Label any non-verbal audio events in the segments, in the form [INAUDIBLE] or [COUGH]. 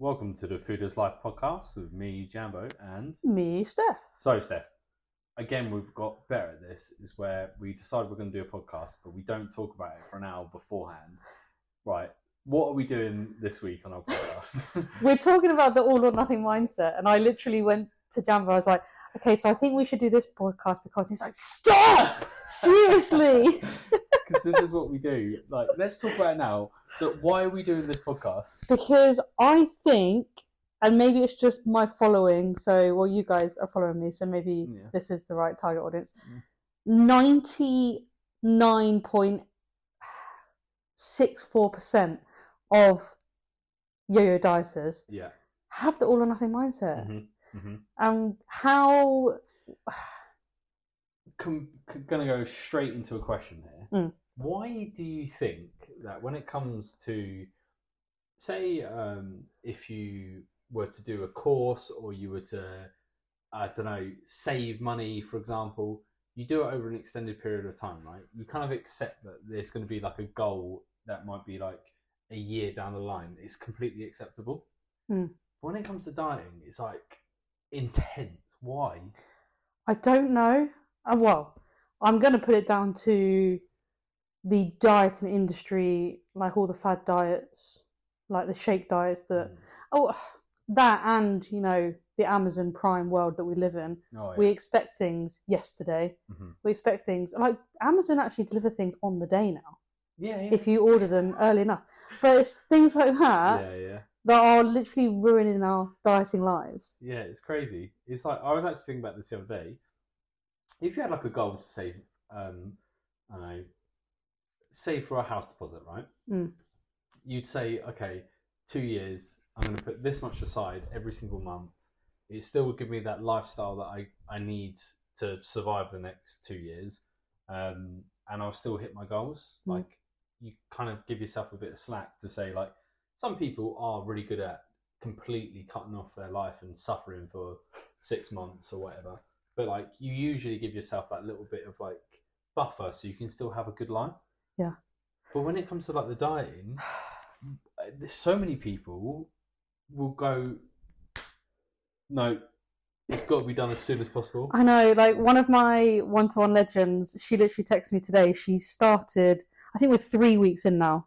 Welcome to the Food is Life podcast with me, Jambo, and Me, Steph. so Steph. Again, we've got better at this. Is where we decide we're going to do a podcast, but we don't talk about it for an hour beforehand. Right? What are we doing this week on our podcast? [LAUGHS] We're talking about the all or nothing mindset, and I literally went to Jambo. I was like, "Okay, so I think we should do this podcast because he's like, stop, seriously." [LAUGHS] Because this is what we do. Like, let's talk about it now. That why are we doing this podcast? because I think, and maybe it's just my following. So, well, you guys are following me, so maybe Yeah. this is the right target audience. Mm. Ninety nine point six four percent of yo-yo dieters Yeah. have the all or nothing mindset. hmm hmm And how [SIGHS] com- gonna go straight into a question here. Mm. Why do you think that when it comes to, say, um, if you were to do a course or you were to, I don't know, save money, for example, you do it over an extended period of time, right? You kind of accept that there's going to be like a goal that might be like a year down the line. It's completely acceptable. Mm. But when it comes to dieting, it's like intense. Why? I don't know. Uh, well, I'm going to put it down to the dieting industry, like all the fad diets, like the shake diets that, Mm. oh, that and, you know, the Amazon Prime world that we live in. Oh, yeah. We expect things yesterday. Mhm. We expect things, like Amazon actually deliver things on the day now Yeah, yeah. if you order them early enough. But it's things like that yeah, yeah, that are literally ruining our dieting lives. yeah. It's crazy. It's like I was actually thinking about this the other day. If you had like a goal to save, um, I don't know, save for a house deposit, right? Mm. You'd say, okay, two years. I'm going to put this much aside every single month. It still would give me that lifestyle that I I need to survive the next two years, um, and I'll still hit my goals. Mm. Like you kind of give yourself a bit of slack to say like some people are really good at completely cutting off their life and suffering for six months or whatever. But like you usually give yourself that little bit of like buffer so you can still have a good life. Yeah. But when it comes to like the dieting, there's so many people will go, no, it's got to be done as soon as possible. I know, like one of my one to one legends, she literally texted me today. She started, I think we're three weeks in now,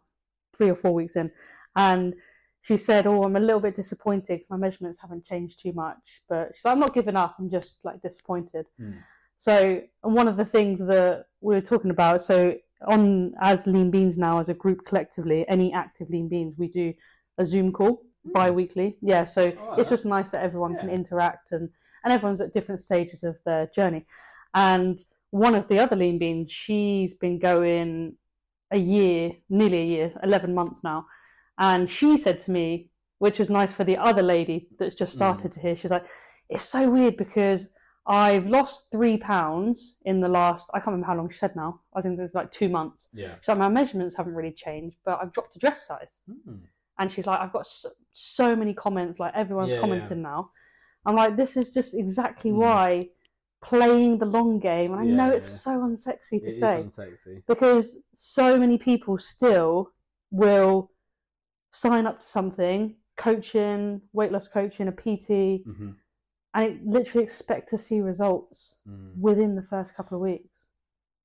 three or four weeks in. And she said, Oh, I'm a little bit disappointed because my measurements haven't changed too much. But she's like, I'm not giving up, I'm just like disappointed. Mm. So, and one of the things that we were talking about, so on as Lean Beans now, as a group collectively, any active Lean Beans, we do a Zoom call Mm. bi weekly. Yeah, so Oh, it's just nice that everyone can interact and, and everyone's at different stages of their journey. And one of the other lean beans, she's been going a year, nearly a year, 11 months now. And she said to me, which was nice for the other lady that's just started to hear, she's like, it's so weird because I've lost three pounds in the last, I can't remember how long she said now. I think it was like two months. Yeah. Like, my measurements haven't really changed, but I've dropped a dress size Mm. and she's like, I've got so, so many comments, like everyone's Yeah, commenting now. I'm like, this is just exactly Mm. why playing the long game. And I know it's yeah. so unsexy to is say unsexy. because so many people still will sign up to something, coaching, weight loss coaching, a PT, hmm and literally expect to see results Mm. within the first couple of weeks.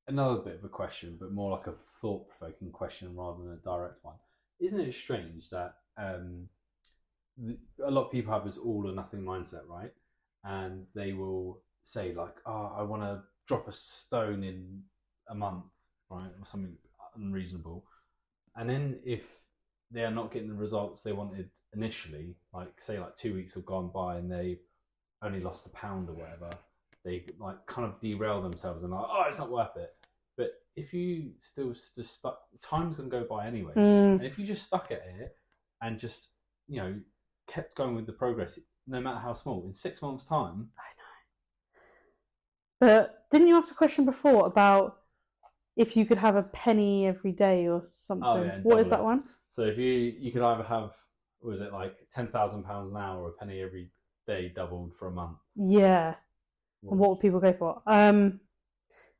Another bit of a question, but more like a thought provoking question rather than a direct one. Isn't it strange that um, th- a lot of people have this all or nothing mindset, right? And they will say, like, oh, I want to drop a stone in a month, right? Or something unreasonable. And then if they are not getting the results they wanted initially, like, say, like two weeks have gone by and they only lost a pound or whatever, they like kind of derail themselves and like, oh, it's not worth it. But if you still just stuck, time's gonna go by anyway. Mm, And if you just stuck at it and just you know kept going with the progress, no matter how small, in six months' time, I know. But didn't you ask a question before about if you could have a penny every day or something? Oh, yeah, what is double that one? so if you you could either have was it like ten thousand pounds an hour or a penny every day doubled for a month. Yeah. And what would people go for? Um,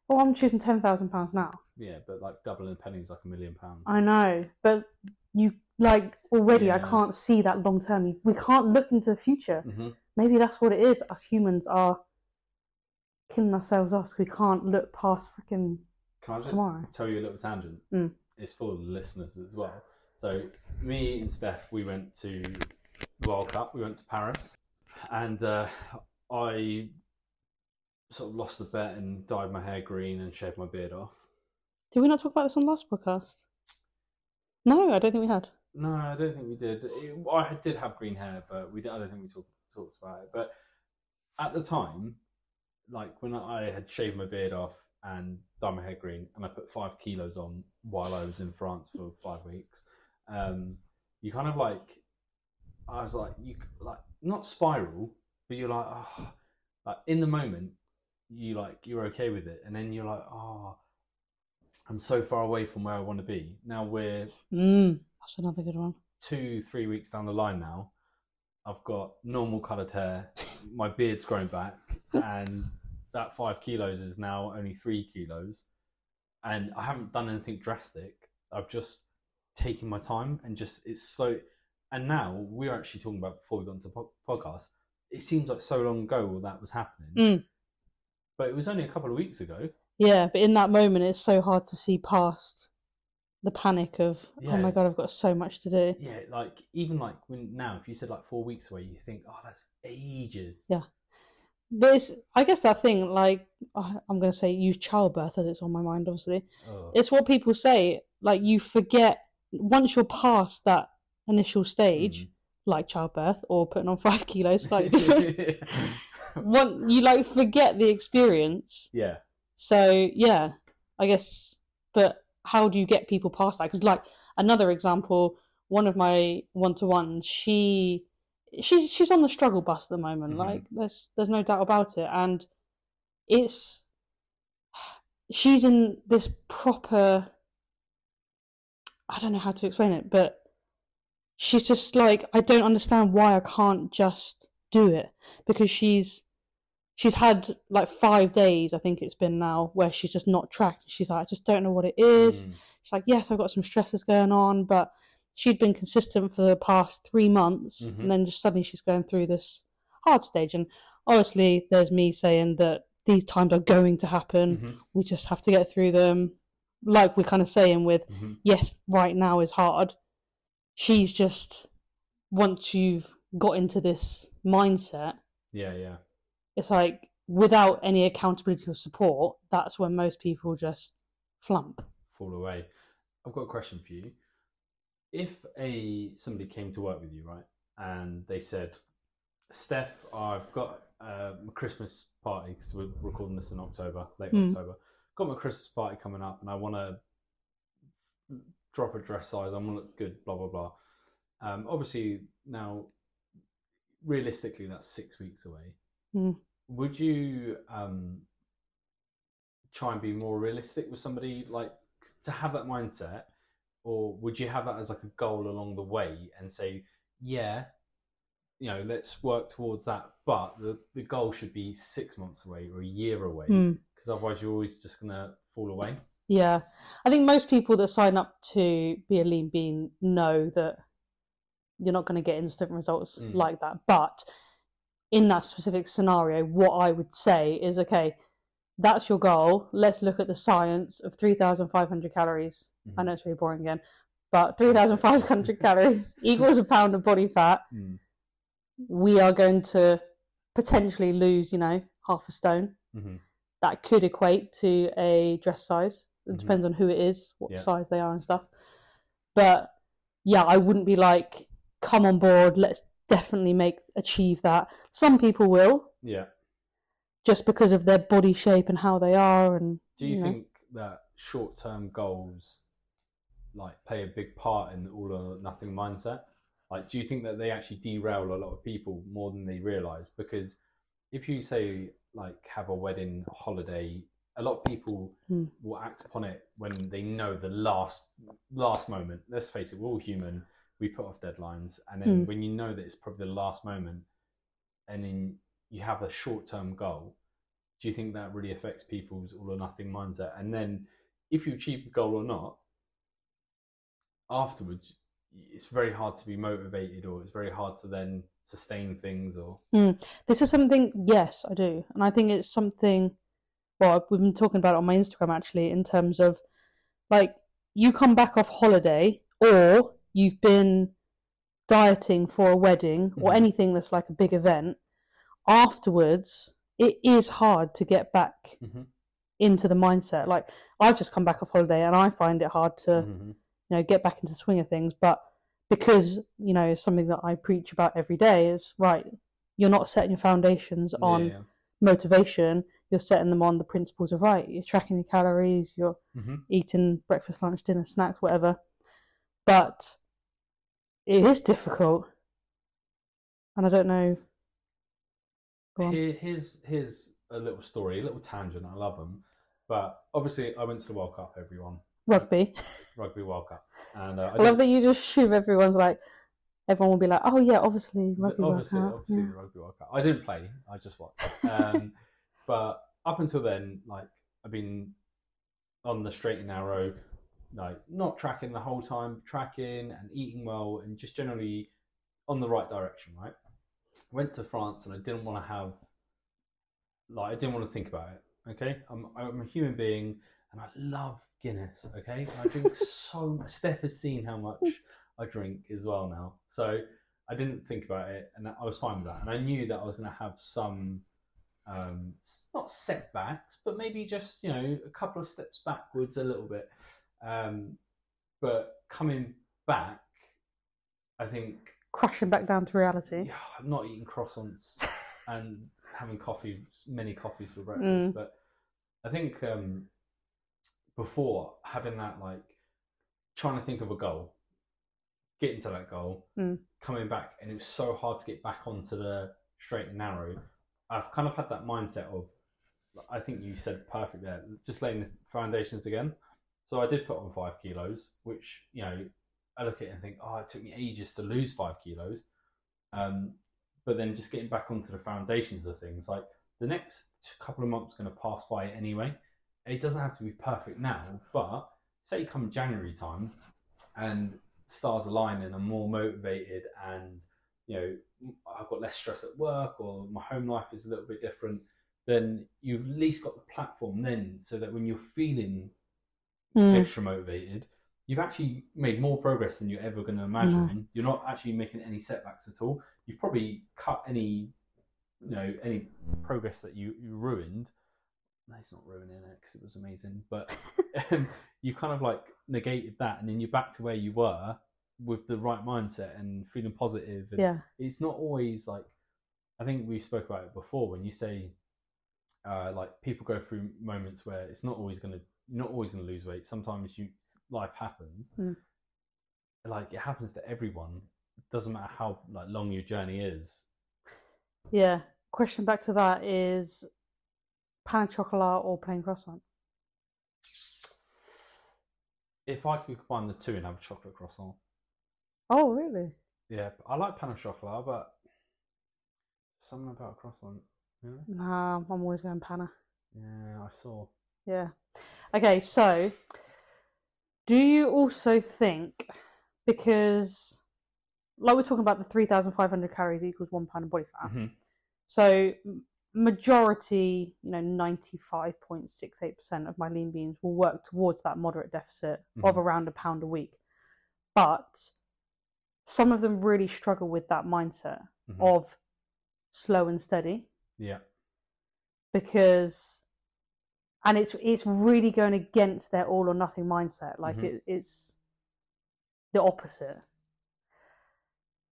Well, I'm choosing ten thousand pounds now. Yeah, but like doubling a penny is like a million pounds. I know, but you like already. I can't see that long term. We can't look into the future. hmm Maybe that's what it is. Us humans are killing ourselves off. We can't look past freaking Can I just tomorrow. tell you a little tangent? Mm. It's for the listeners as well. So me and Steph, we went to World Cup. We went to Paris, and uh, I sort of lost the bet and dyed my hair green and shaved my beard off. Did we not talk about this on last podcast? No, I don't think we had. No, I don't think we did. It, I did have green hair, but we. I don't think we talked talked about it. But at the time, like when I had shaved my beard off and dyed my hair green, and I put five kilos on while I was in France for five weeks, um, you kind of like, I was like, you like not spiral, but you're like, oh, like in the moment, you like you're okay with it, and then you're like, oh, I'm so far away from where I want to be. Now we're Mm, that's another good one. two, three weeks down the line now, I've got normal coloured hair, [LAUGHS] my beard's grown back, and that five kilos is now only three kilos. And I haven't done anything drastic. I've just taken my time and just, it's so. And now we're actually talking about before we got into po- podcast. It seems like so long ago all that was happening, Mm. but it was only a couple of weeks ago. Yeah, but in that moment, it's so hard to see past the panic of, oh my god, I've got so much to do. Yeah, like even like when now, if you said like four weeks away, you think, oh, that's ages. Yeah. But it's, I guess that thing, like, I'm going to say use childbirth as it's on my mind, obviously. Oh. It's what people say, like, you forget, once you're past that initial stage, Mhm. like childbirth or putting on five [LAUGHS] kilos, [LAUGHS] slightly different, one, you like forget the experience. yeah. So yeah, I guess. But how do you get people past that? Because like another example, one of my one to ones, she she's she's on the struggle bus at the moment. Mhm. Like there's there's no doubt about it, and it's she's in this proper. I don't know how to explain it, but she's just like I don't understand why I can't just do it because she's she's had like five days I think it's been now where she's just not tracked. She's like I just don't know what it is. Mm. She's like yes I've got some stresses going on, but she'd been consistent for the past three months, Mhm. and then just suddenly she's going through this hard stage. And obviously there's me saying that these times are going to happen. Mhm. We just have to get through them. Like we're kind of saying with Mhm. yes, right now is hard. She's just once you've got into this mindset, Yeah, yeah. it's like without any accountability or support, that's when most people just flump. Fall away. I've got a question for you. If a somebody came to work with you, right, and they said, "Steph, I've got uh, my Christmas party because we're recording this in October, late Hmm. October. Got my Christmas party coming up, and I want to drop a dress size. I want to look good. Blah blah blah." Um, obviously, now realistically, that's six weeks away. Hmm. Would you um, try and be more realistic with somebody, like to have that mindset, or would you have that as like a goal along the way and say, "Yeah, you know, let's work towards that," but the the goal should be six months away or a year away, Hmm. because otherwise you're always just gonna fall away. Yeah, I think most people that sign up to be a lean bean know that you're not going to get instant results Mm. like that. But in that specific scenario, what I would say is okay, that's your goal. Let's look at the science of 3,500 calories. I Mhm. know it's really boring again, but 3,500 calories [LAUGHS] equals a pound of body fat. Mm. We are going to potentially lose, you know, half a stone. Mhm. That could equate to a dress size. It Mhm. depends on who it is, what Yeah. size they are, and stuff. But yeah, I wouldn't be like, come on board, let's definitely make achieve that. Some people will, Yeah. just because of their body shape and how they are, and Do you know. think that short term goals like play a big part in the all or nothing mindset? Like, do you think that they actually derail a lot of people more than they realize? Because if you say like have a wedding holiday, a lot of people Hmm. will act upon it when they know the last last moment. Let's face it, we're all human. We put off deadlines, and then Hmm. when you know that it's probably the last moment, and then you have a short term goal, do you think that really affects people's all or nothing mindset? And then, if you achieve the goal or not, afterwards, it's very hard to be motivated, or it's very hard to then sustain things. Or This is something, yes, I do. And I think it's something, well, we've been talking about it on my Instagram actually, in terms of like you come back off holiday or you've been dieting for a wedding or Mhm. anything that's like a big event. Afterwards, it is hard to get back Mhm. into the mindset. Like I've just come back off holiday and I find it hard to Mhm. you know get back into the swing of things but because you know it's something that i preach about every day is right you're not setting your foundations on Yeah. motivation you're setting them on the principles of right you're tracking your calories you're Mhm. eating breakfast lunch dinner snacks whatever but it is difficult and i don't know Here, here's here's a little story, a little tangent. I love them, but obviously I went to the World Cup. Everyone, rugby [LAUGHS] Rugby World Cup, and uh, i love that you just assume everyone's like everyone will be like oh yeah obviously rugby World Cup, obviously yeah. the Rugby World Cup. I didn't play. I just watched. Um, [LAUGHS] but up until then, like I've been on the straight and narrow, like not tracking the whole time, tracking and eating well, and just generally on the right direction. Right. Went to France, and I didn't want to have, like, I didn't want to think about it. Okay, I'm I'm a human being, and I love Guinness. Okay, I drink [LAUGHS] so much. Steph has seen how much I drink as well now, so. I didn't think about it, and I was fine with that. And I knew that I was going to have some, um, not setbacks, but maybe just you know a couple of steps backwards a little bit. Um, but coming back, I think crashing back down to reality yeah, I'm not eating croissants [LAUGHS] and having coffee, many coffees for breakfast. Mm. But I think um, before having that, like trying to think of a goal, getting to that goal, Mm. coming back, and it was so hard to get back onto the straight and narrow. I've kind of had that mindset of, I think you said perfect there, just laying the foundations again. So I did put on five kilos, which you know I look at it and think, oh, it took me ages to lose five kilos. Um, but then just getting back onto the foundations of things, like the next couple of months going to pass by anyway. It doesn't have to be perfect now, but say come January time and stars align and I'm more motivated and you know I've got less stress at work or my home life is a little bit different, then you've at least got the platform then so that when you're feeling Mm. extra motivated, you've actually made more progress than you're ever going to imagine. You're not actually making any setbacks at all. You've probably cut any, you know, any progress that you, you ruined. No, it's not ruining it because it was amazing, but [LAUGHS] um, you kind of like negated that, and then you're back to where you were with the right mindset and feeling positive. And yeah it's not always like I think we spoke about it before when you say uh, like people go through moments where it's not always going to not always going to lose weight. Sometimes you life happens. Mm. Like it happens to everyone. It doesn't matter how like long your journey is. Yeah. Question back to that is pain chocolat or plain croissant? If I could combine the two and have a chocolate croissant, Oh, really? yeah, I like pain au chocolat, but something about a croissant. You know? Nah, I'm always going panna. Yeah, I saw. Yeah. Okay, so do you also think because like we're talking about the 3,500 calories equals one pound of body fat. Mhm. So majority, you know, 95.68% of my lean beans will work towards that moderate deficit of Mhm. around a pound a week. But some of them really struggle with that mindset Mhm. of slow and steady Yeah. because and it's it's really going against their all or nothing mindset like Mhm. it, it's the opposite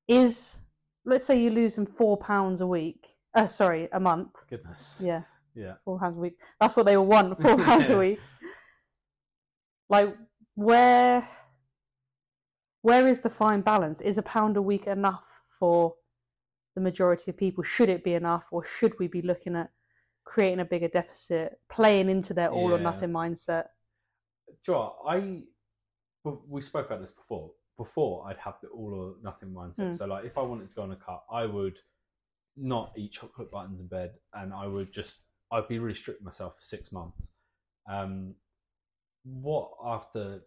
is let's say you're losing four pounds a week uh, sorry a month Goodness. yeah [LAUGHS] Yeah. four pounds a week that's what they will want [LAUGHS] four pounds Yeah. a week like where where is the fine balance is a pound a week enough for the majority of people should it be enough or should we be looking at creating a bigger deficit playing into their all or nothing mindset Do you know? I we spoke about this before. Before I'd have the all or nothing mindset. Mm. So like if I wanted to go on a cut, I would not eat chocolate buttons in bed, and I would just I'd be really strict with myself for six months. Um, what after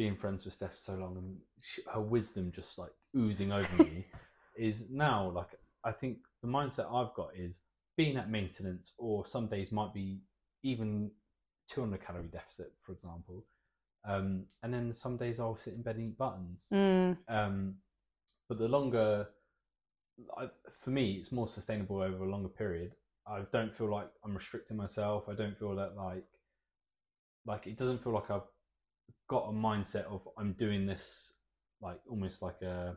being friends with Steph for so long and sh- her wisdom just like oozing over me [LAUGHS] is now like I think the mindset I've got is being at maintenance or some days might be even 200 calorie deficit, for example. Um, and then some days I'll sit in bed and eat buttons. Mm. Um, but the longer, I, for me, it's more sustainable over a longer period. I don't feel like I'm restricting myself. I don't feel that like, like it doesn't feel like I've got a mindset of I'm doing this like almost like a,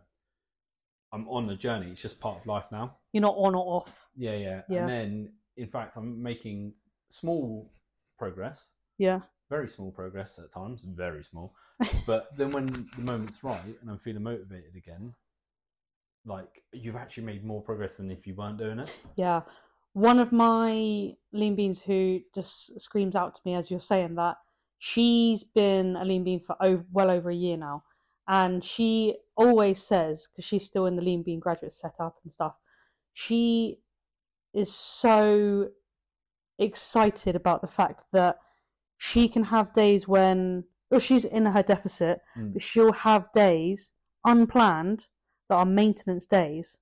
I'm on a journey. It's just part of life now. You're not on or off. Yeah, yeah. Yeah. And then, in fact, I'm making small progress Yeah. very small progress at times, very small. [LAUGHS] But then when the moment's right and I'm feeling motivated again, like you've actually made more progress than if you weren't doing it. Yeah. One of my lean beans who just screams out to me as you're saying that, she's been a lean bean for over, well over a year now. And she always says, because she's still in the lean bean graduate setup and stuff, she is so excited about the fact that she can have days when, well, she's in her deficit, Mm. but she'll have days unplanned that are maintenance days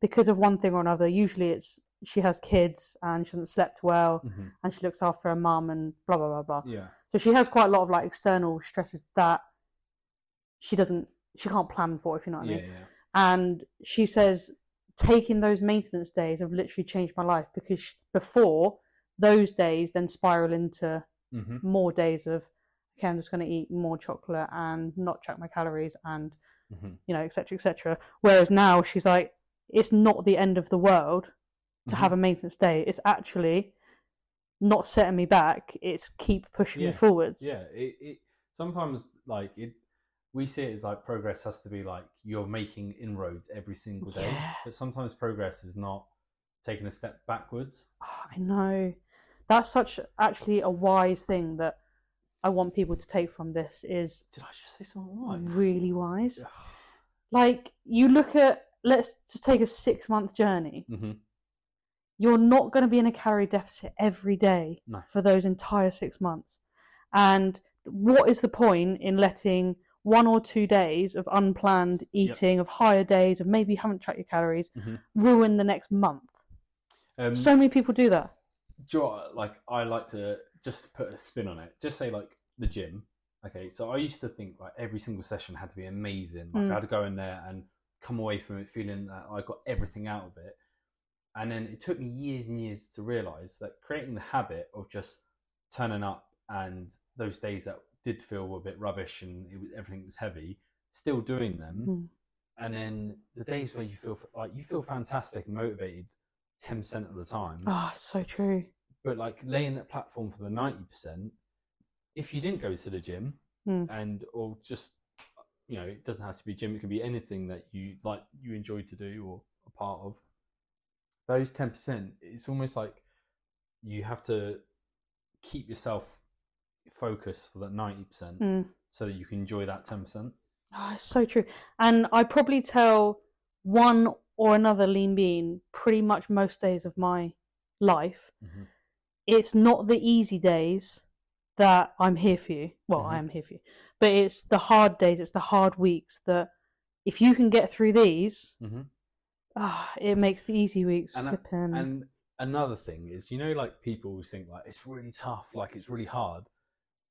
because of one thing or another. Usually it's she has kids and she hasn't slept well Mhm. and she looks after her mum and blah blah blah blah. Yeah. So she has quite a lot of like external stresses that she doesn't she can't plan for if you know what I mean. yeah. And she says taking those maintenance days have literally changed my life because before those days then spiral into hmm more days of okay I'm just going to eat more chocolate and not track my calories and hmm you know, etc., etc. Whereas now she's like, it's not the end of the world to Mhm. have a maintenance day. It's actually not setting me back. It's keep pushing Yeah, me forwards. Yeah. It, it sometimes like it. We see it as like progress has to be like you're making inroads every single day, Yeah. but sometimes progress is not taking a step backwards. Ah, I know. That's such actually a wise thing that I want people to take from this is Did I just say something wise? really wise. Like you look at let's just take a six month journey. Mhm. You're not going to be in a calorie deficit every day No. for those entire six months. And what is the point in letting one or two days of unplanned eating, of higher days, of maybe you haven't tracked your calories, Mhm. ruin the next month? Um, so many people do that. do you know what, like I like to just put a spin on it. Just say like the gym. Okay, so I used to think like every single session had to be amazing. Like Mm. I had to go in there and come away from it feeling that I got everything out of it. And then it took me years and years to realize that creating the habit of just turning up and those days that did feel a bit rubbish and it was, everything was heavy, still doing them. Mm. And then the days where you feel like you feel fantastic and motivated 10% of the time Oh, so true. but like laying that platform for the 90% if you didn't go to the gym Mm. and or just you know it doesn't have to be gym it can be anything that you like you enjoy to do or a part of those 10% it's almost like you have to keep yourself focused for that 90% Mm. so that you can enjoy that 10% Oh, it's so true. And I probably tell one or another lean bean pretty much most days of my life. Mhm. It's not the easy days that I'm here for you. Well, I Mhm. am here for you. But it's the hard days, it's the hard weeks that if you can get through these, mm-hmm. Ah, it makes the easy weeks And flipping. And another thing is, you know, like people always think like it's really tough, like it's really hard.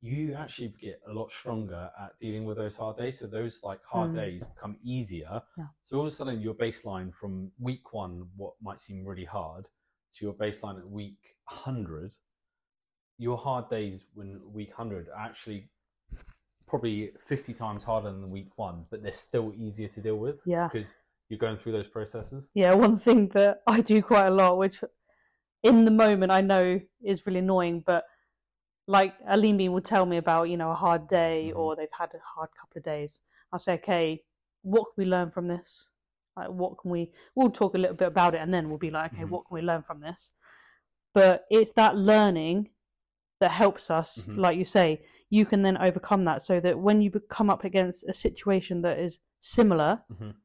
You actually get a lot stronger at dealing with those hard days. So those like hard Mm. days become easier. Yeah. So all of a sudden, your baseline from week one, what might seem really hard, to your baseline at week hundred, your hard days when week hundred are actually probably fifty times harder than week one, but they're still easier to deal with. Yeah. because you're going through those processes. yeah, one thing that I do quite a lot, which in the moment I know is really annoying, but like a lean bean will tell me about, you know, a hard day Mhm. or they've had a hard couple of days. I'll say, okay, what can we learn from this? Like, what can we, we'll talk a little bit about it and then we'll be like, okay, Mhm. what can we learn from this? But it's that learning that helps us, Mhm. like you say, you can then overcome that so that when you come up against a situation that is similar, Mhm.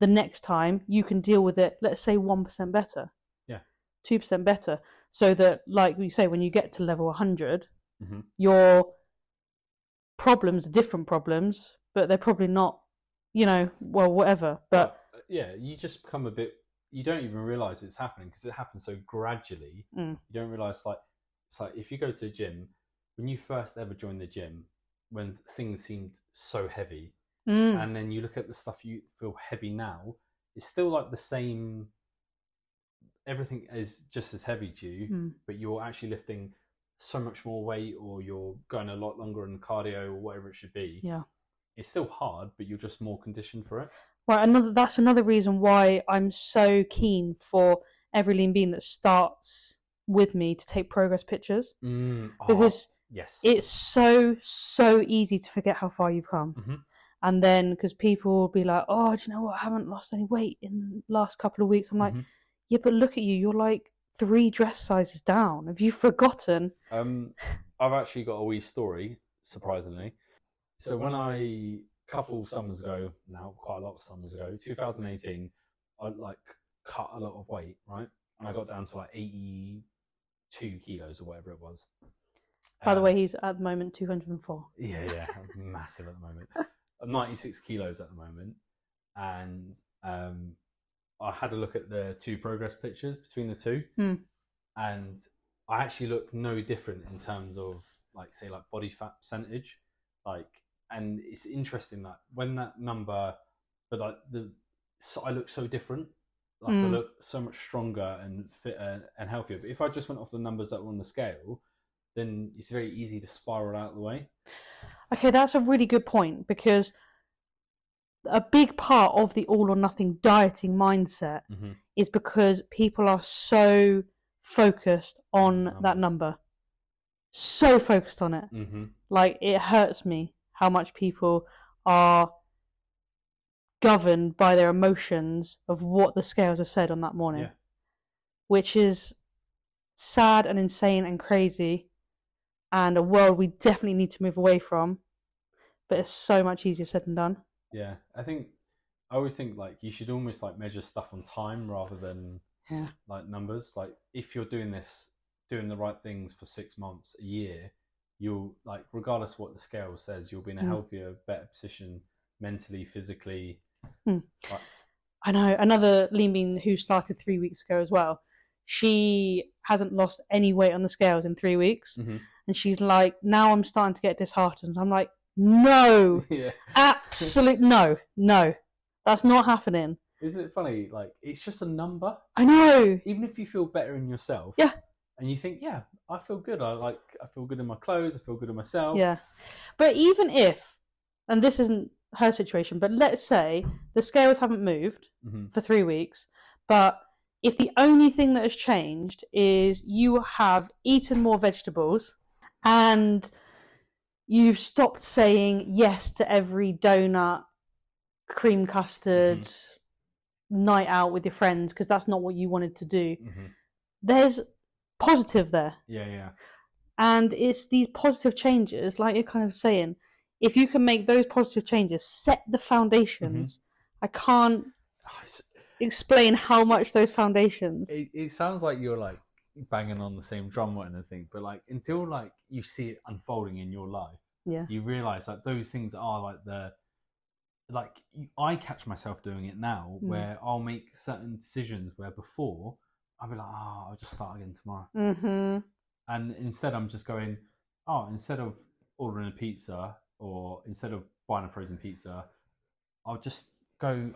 The next time you can deal with it, let's say 1% better. Yeah. 2% better. so that, like we say, when you get to level 100, Mhm. your problems are different problems, but they're probably not, you know, well, whatever. But uh, yeah, you just become a bit. You don't even realize it's happening because it happens so gradually. Mm. You don't realize like it's like if you go to the gym when you first ever joined the gym when things seemed so heavy, Mm, and then you look at the stuff you feel heavy now, it's still like the same. Everything is just as heavy to you, mm, but you're actually lifting so much more weight, or you're going a lot longer in cardio, or whatever it should be. yeah. It's still hard, but you're just more conditioned for it. Right, another that's another reason why I'm so keen for every lean bean that starts with me to take progress pictures Mm, oh, because yes, it's so so easy to forget how far you've come. Mhm. And then because people will be like, "Oh, do you know what? I haven't lost any weight in the last couple of weeks." I'm like, Mhm. "Yeah, but look at you. You're like three dress sizes down. Have you forgotten?" Um, I've actually got a wee story, surprisingly. So when I, a couple summers ago, now quite a lot of summers ago, 2018, I like cut a lot of weight, right? And I got down to like 82 kilos or whatever it was. By the Um, way, he's at the moment 204. yeah, yeah, [LAUGHS] massive at the moment. I'm 96 kilos at the moment, and um, I had a look at the two progress pictures between the two, Hmm. and I actually look no different in terms of like say like body fat percentage, like, and it's interesting that when that number, but like the, so I look so different. Like I Hmm. look so much stronger and fitter and healthier. But if I just went off the numbers that were on the scale, then it's very easy to spiral out of the way. Okay, that's a really good point because a big part of the all or nothing dieting mindset Mm-hmm. is because people are so focused on that number. So focused on it. Mm-hmm. Like, it hurts me how much people are governed by their emotions of what the scales have said on that morning. Yeah. Which is sad and insane and crazy, and a world we definitely need to move away from. But it's so much easier said than done. Yeah, I think I always think like you should almost like measure stuff on time rather than Yeah. like numbers. Like if you're doing this, doing the right things for six months, a year, you'll like regardless of what the scale says, you'll be in a Mm. healthier, better position mentally, physically. I know another lean bean who started three weeks ago as well. She hasn't lost any weight on the scales in three weeks, Mhm. And she's like, "Now I'm starting to get disheartened." I'm like, "No, [LAUGHS] yeah, absolute no, no, that's not happening." isn't it funny? Like it's just a number. I know. Even if you feel better in yourself, Yeah. and you think, yeah, I feel good. I like, I feel good in my clothes. I feel good in myself. Yeah, but even if, and this isn't her situation, but let's say the scales haven't moved hmm for three weeks, but if the only thing that has changed is you have eaten more vegetables and you've stopped saying yes to every donut, cream custard, night out with your friends because that's not what you wanted to do, hmm there's positive there. Yeah, yeah. And it's these positive changes, like you're kind of saying, if you can make those positive changes, set the foundations. I can't Oh, explain how much those foundations. it, it sounds like you're like banging on the same drum or anything, but like until like you see it unfolding in your life, Yeah. you realize that those things are like the like I catch myself doing it now, Mm. where I'll make certain decisions where before I'll be like, oh, I'll just start again tomorrow, hmm and instead I'm just going, oh, instead of ordering a pizza or instead of buying a frozen pizza, I'll just go.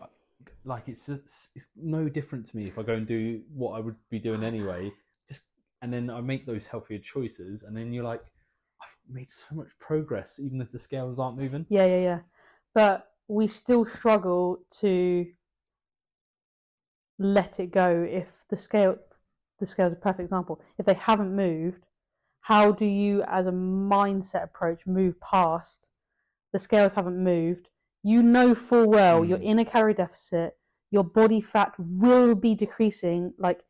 Like it's, it's it's no different to me if I go and do what I would be doing anyway. And then I make those healthier choices, and then you're like, I've made so much progress, even if the scales aren't moving. Yeah, yeah, yeah. But we still struggle to let it go if the scale the scale is a perfect example. If they haven't moved, how do you as a mindset approach move past the scales haven't moved? You know full well you're Mm. in a calorie deficit, your body fat will be decreasing. Like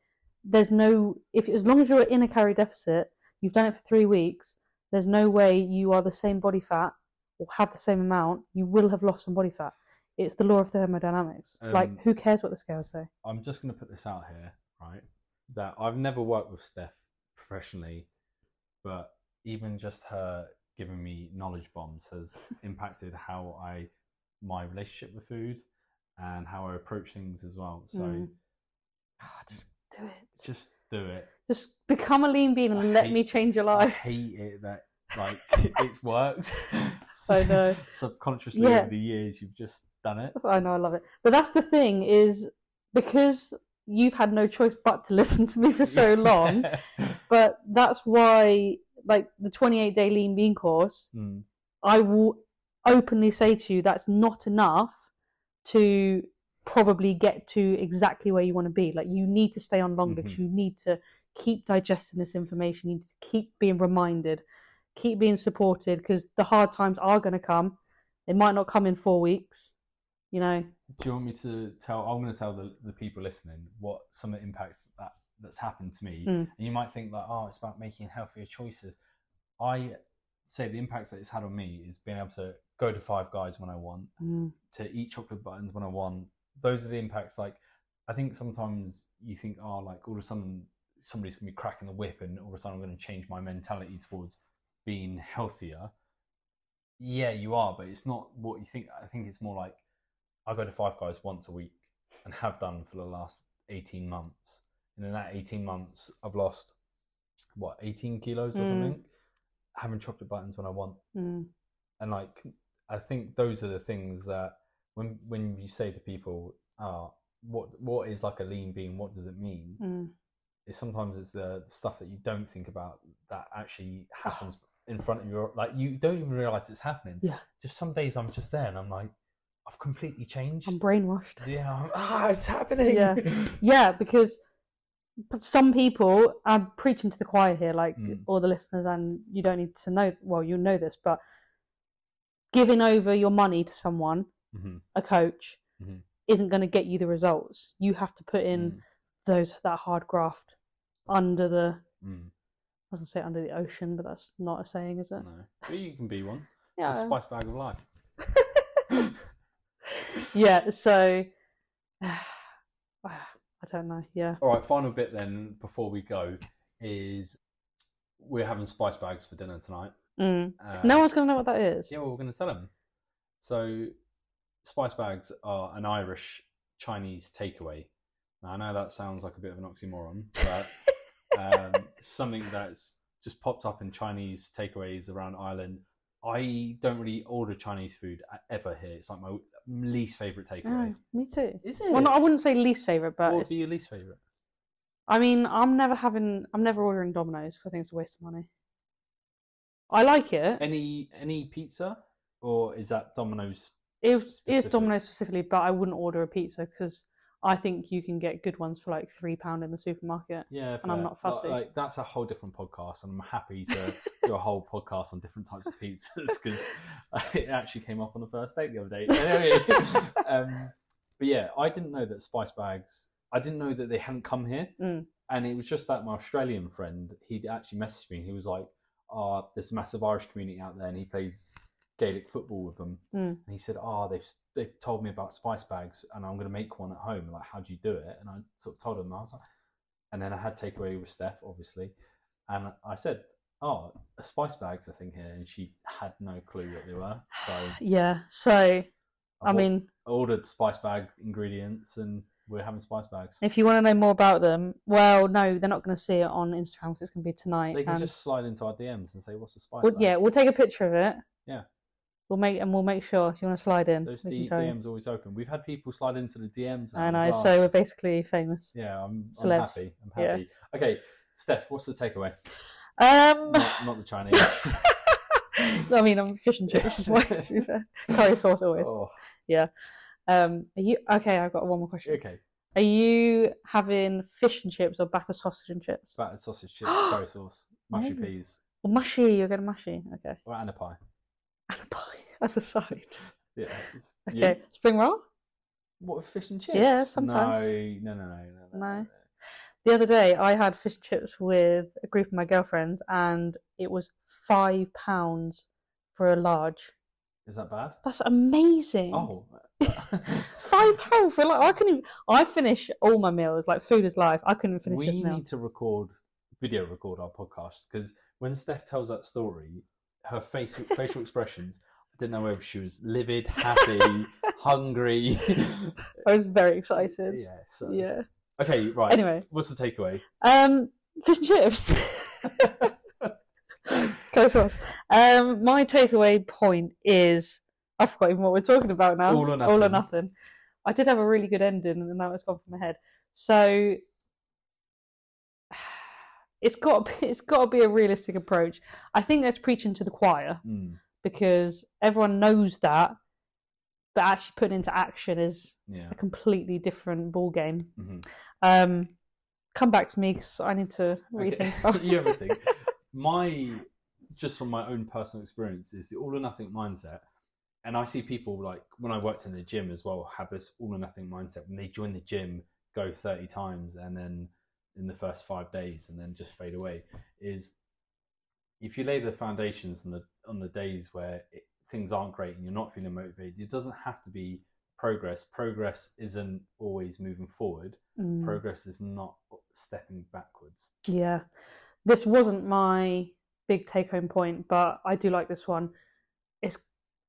there's no if as long as you're in a calorie deficit, you've done it for three weeks, there's no way you are the same body fat or have the same amount, you will have lost some body fat. It's the law of thermodynamics. Um, like, who cares what the scales say? I'm just going to put this out here, right? That I've never worked with Steph professionally, but even just her giving me knowledge bombs has [LAUGHS] impacted how I my relationship with food and how I approach things as well. So Mm. Ah, just do it. just do it. Just become a lean bean and I let hate- me change your I life. hate it that like [LAUGHS] it's worked. I [LAUGHS] know. Subconsciously Yeah. over the years, you've just done it. I know, I love it. But that's the thing is because you've had no choice but to [LAUGHS] listen to me for so long. but that's why, like the 28 day lean bean course, Mm, I will openly say to you that's not enough to probably get to exactly where you want to be. Like you need to stay on longer because you need to keep digesting this information. You need to keep being reminded, keep being supported because the hard times are going to come. It might not come in four weeks. You know, Do you want me to tell? I'm going to tell the, the people listening what some of the impacts that that's happened to me. Mm. And you might think like, oh, it's about making healthier choices. I say the impacts that it's had on me is being able to go to Five Guys when I want, Mm, to eat chocolate buttons when I want. Those are the impacts. Like, I think sometimes you think, oh, like all of a sudden somebody's going to be cracking the whip, and all of a sudden I'm going to change my mentality towards being healthier. Yeah, you are, but it's not what you think. I think it's more like I go to Five Guys once a week and have done for the last 18 months. And in that 18 months, I've lost, what, 18 kilos or Mm. something? Having chocolate buttons when I want mm, and like I think those are the things that when when you say to people, "Ah, what what is like a lean bean? What does it mean?" mm. Is sometimes it's the stuff that you don't think about that actually happens in front of you. like you don't even realize it's happening. Yeah. Just some days I'm just there and I'm like, I've completely changed. I'm brainwashed. yeah. I'm, ah, it's happening. Yeah. [LAUGHS] Yeah, because some people, I'm preaching to the choir here, like Mm. all the listeners, and you don't need to know, well, you know this, but giving over your money to someone, Mhm. a coach, Mhm. isn't going to get you the results. You have to put in Mm, those that hard graft under the, mm, I was going to say under the ocean, but that's not a saying, is it? no. But you can be one. Yeah. It's a spice bag of life. [LAUGHS] yeah, so [SIGHS] [SIGHS] I don't know. Yeah. All right, final bit then before we go is we're having spice bags for dinner tonight. Mm. Uh, No one's going to know what that is. Yeah, well, we're going to sell them. So, spice bags are an Irish Chinese takeaway. Now, I know that sounds like a bit of an oxymoron, but um, [LAUGHS] something that's just popped up in Chinese takeaways around Ireland. I don't really order Chinese food ever here. It's like my least favorite takeaway. Oh, me too. Is it? Well, no, I wouldn't say least favorite, but what would be your least favorite? I mean, I'm never having, I'm never ordering Domino's because I think it's a waste of money. I like it. Any any pizza, or is that Domino's? It was, it's? Domino's specifically, but I wouldn't order a pizza because I think you can get good ones for like three pound in the supermarket. Yeah, And I'm not fussy. Like, that's a whole different podcast, and I'm happy to do a whole podcast on different types of pizzas [LAUGHS] because [LAUGHS] it actually came up on the first date the other day. Anyway, [LAUGHS] um, but yeah, I didn't know that spice bags. I didn't know that they hadn't come here, Mm. and it was just that my Australian friend he'd actually messaged me. He was like, "Oh, there's a massive Irish community out there, and he plays Gaelic football with them." Mm. And he said, "Oh, they've they've told me about spice bags, and I'm going to make one at home. Like, how do you do it?" And I sort of told him. I was like, and then I had takeaway with Steph, obviously, and I said, "Oh, a spice bag's a thing here," and she had no clue what they were. So [SIGHS] Yeah. So I bought- mean, ordered spice bag ingredients, and we're having spice bags. if you want to know more about them, well, no, they're not going to see it on Instagram because it's going to be tonight. They can and- just slide into our DMs and say, "What's a spice Well, bag?" yeah, we'll take a picture of it. Yeah. We'll make and we'll make sure if you want to slide in. Those D- DMs always open. We've had people slide into the DMs. Now I know, well. so we're basically famous. yeah, I'm, I'm happy. I'm Yeah. happy. Okay, Steph, what's the takeaway? Um, Not, not the Chinese. [LAUGHS] I mean, I'm fish and chips. To be fair, [LAUGHS] curry sauce always. oh, Um, are you okay? I've got one more question. okay. Are you having fish and chips or batter sausage and chips? Battered sausage [GASPS] chips, curry sauce, mushy Oh. peas, Or mushy? You're getting mushy. Okay. or and a pie. And a pie [LAUGHS] as a side. Yeah. just- Okay. Spring roll. What with fish and chips? Yeah, sometimes. No, no, no, no, no. No. The other day, I had fish and chips with a group of my girlfriends, and it was five pounds for a large. Is that bad? That's amazing. Oh. [LAUGHS] Five pounds for a large. I couldn't. Even, I finish all my meals like food is life. I couldn't finish we this meal. need to record video record our podcast because when Steph tells that story, her face facial expressions. I didn't know whether she was livid, happy, [LAUGHS] hungry. I was very excited. yeah. So. Yeah. Okay. Right. Anyway, What's the takeaway? um, fish and chips. [LAUGHS] Go for it. Um, my takeaway point is I've forgotten what we're talking about now. All or All or nothing. nothing. I did have a really good ending, and now it's gone from my head. So it's got to be, [LAUGHS] it's got to be a realistic approach. I think that's preaching to the choir Mm, because everyone knows that, but actually putting into action is yeah. a completely different ball game. hmm Um, come back to me because I need to Okay. rethink. stuff. [LAUGHS] you have [LAUGHS] think. My, just from my own personal experience, is the all or nothing mindset. And I see people like when I worked in the gym as well have this all or nothing mindset. When they join the gym, go 30 times, and then in the first five days, and then just fade away. Is if you lay the foundations on the on the days where it, things aren't great and you're not feeling motivated, it doesn't have to be progress. Progress isn't always moving forward. Mm. Progress is not stepping backwards. Yeah, this wasn't my big take home point, but I do like this one. It's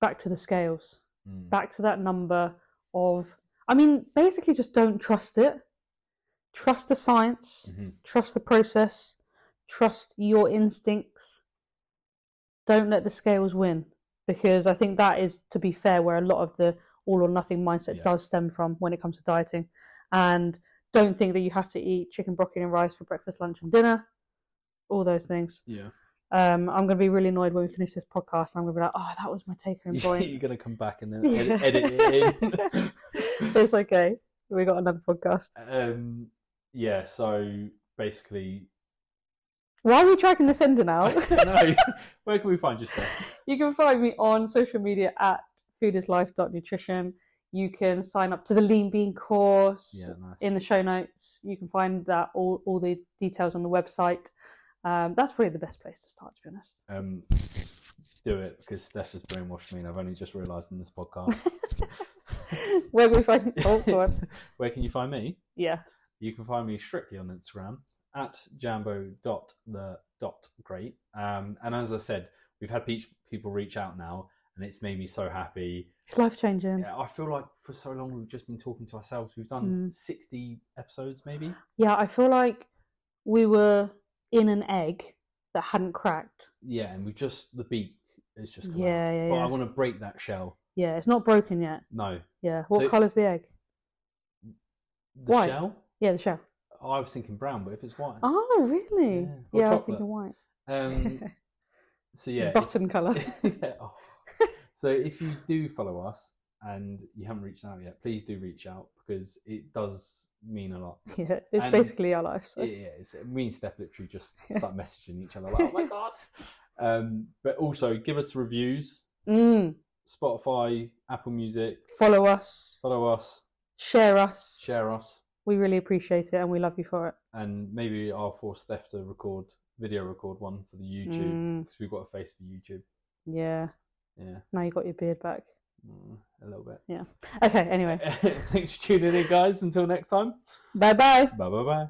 back to the scales, Mm. back to that number of, I mean, basically just don't trust it. Trust the science, Mhm. trust the process, trust your instincts. Don't let the scales win because I think that is, to be fair, where a lot of the all or nothing mindset Yeah. does stem from when it comes to dieting. And don't think that you have to eat chicken, broccoli, and rice for breakfast, lunch, and dinner. All those things. Yeah. Um, I'm going to be really annoyed when we finish this podcast, and I'm going to be like, "Oh, that was my take home [LAUGHS] point." You're gonna come back and then [LAUGHS] edit, edit it in. [LAUGHS] it's okay. We got another podcast. um, yeah. So basically, Why are we dragging this ending I out? don't know. [LAUGHS] Where can we find you, Steph? you can find me on social media at foodislife.nutrition. You can sign up to the Lean Bean course Yeah, nice. in the show notes. You can find that all, all the details on the website. Um, that's probably the best place to start, to be honest. um, do it because Steph has brainwashed me, and I've only just realised in this podcast. [LAUGHS] Where can we find Oh. [LAUGHS] Where can you find me? Yeah. You can find me strictly on Instagram at jambo.the.great. Um, and as I said, we've had pe- people reach out now, and it's made me so happy. It's life changing. Yeah, I feel like for so long we've just been talking to ourselves. We've done Mm. 60 episodes, maybe. Yeah, I feel like we were in an egg that hadn't cracked. Yeah, and we just, the beak is just come Yeah, out. yeah, But yeah. I want to break that shell. Yeah, it's not broken yet. No. Yeah. What So- colour's the egg? The White. shell? Yeah, the shell. Oh, I was thinking brown, but if it's white. Oh, really? Yeah, or Yeah, I was chocolate. thinking white. Um, [LAUGHS] so yeah. Button colour. [LAUGHS] yeah. oh. So if you do follow us and you haven't reached out yet, please do reach out because it does mean a lot. [LAUGHS] yeah, it's And- basically our life. So. It is. Me and Steph literally just start messaging each other like, "Oh my god!" Um, but also give us reviews. Mm, Spotify, Apple Music. follow us, Follow us, share us. share us, We really appreciate it and we love you for it. and maybe I'll force Steph to record video record one for the YouTube Mm. because we've got a face for YouTube. Yeah. Yeah, Now you got your beard back. mm, a little bit. Yeah. Okay, anyway. [LAUGHS] Thanks for tuning in, guys. Until next time. bye bye. Bye bye bye.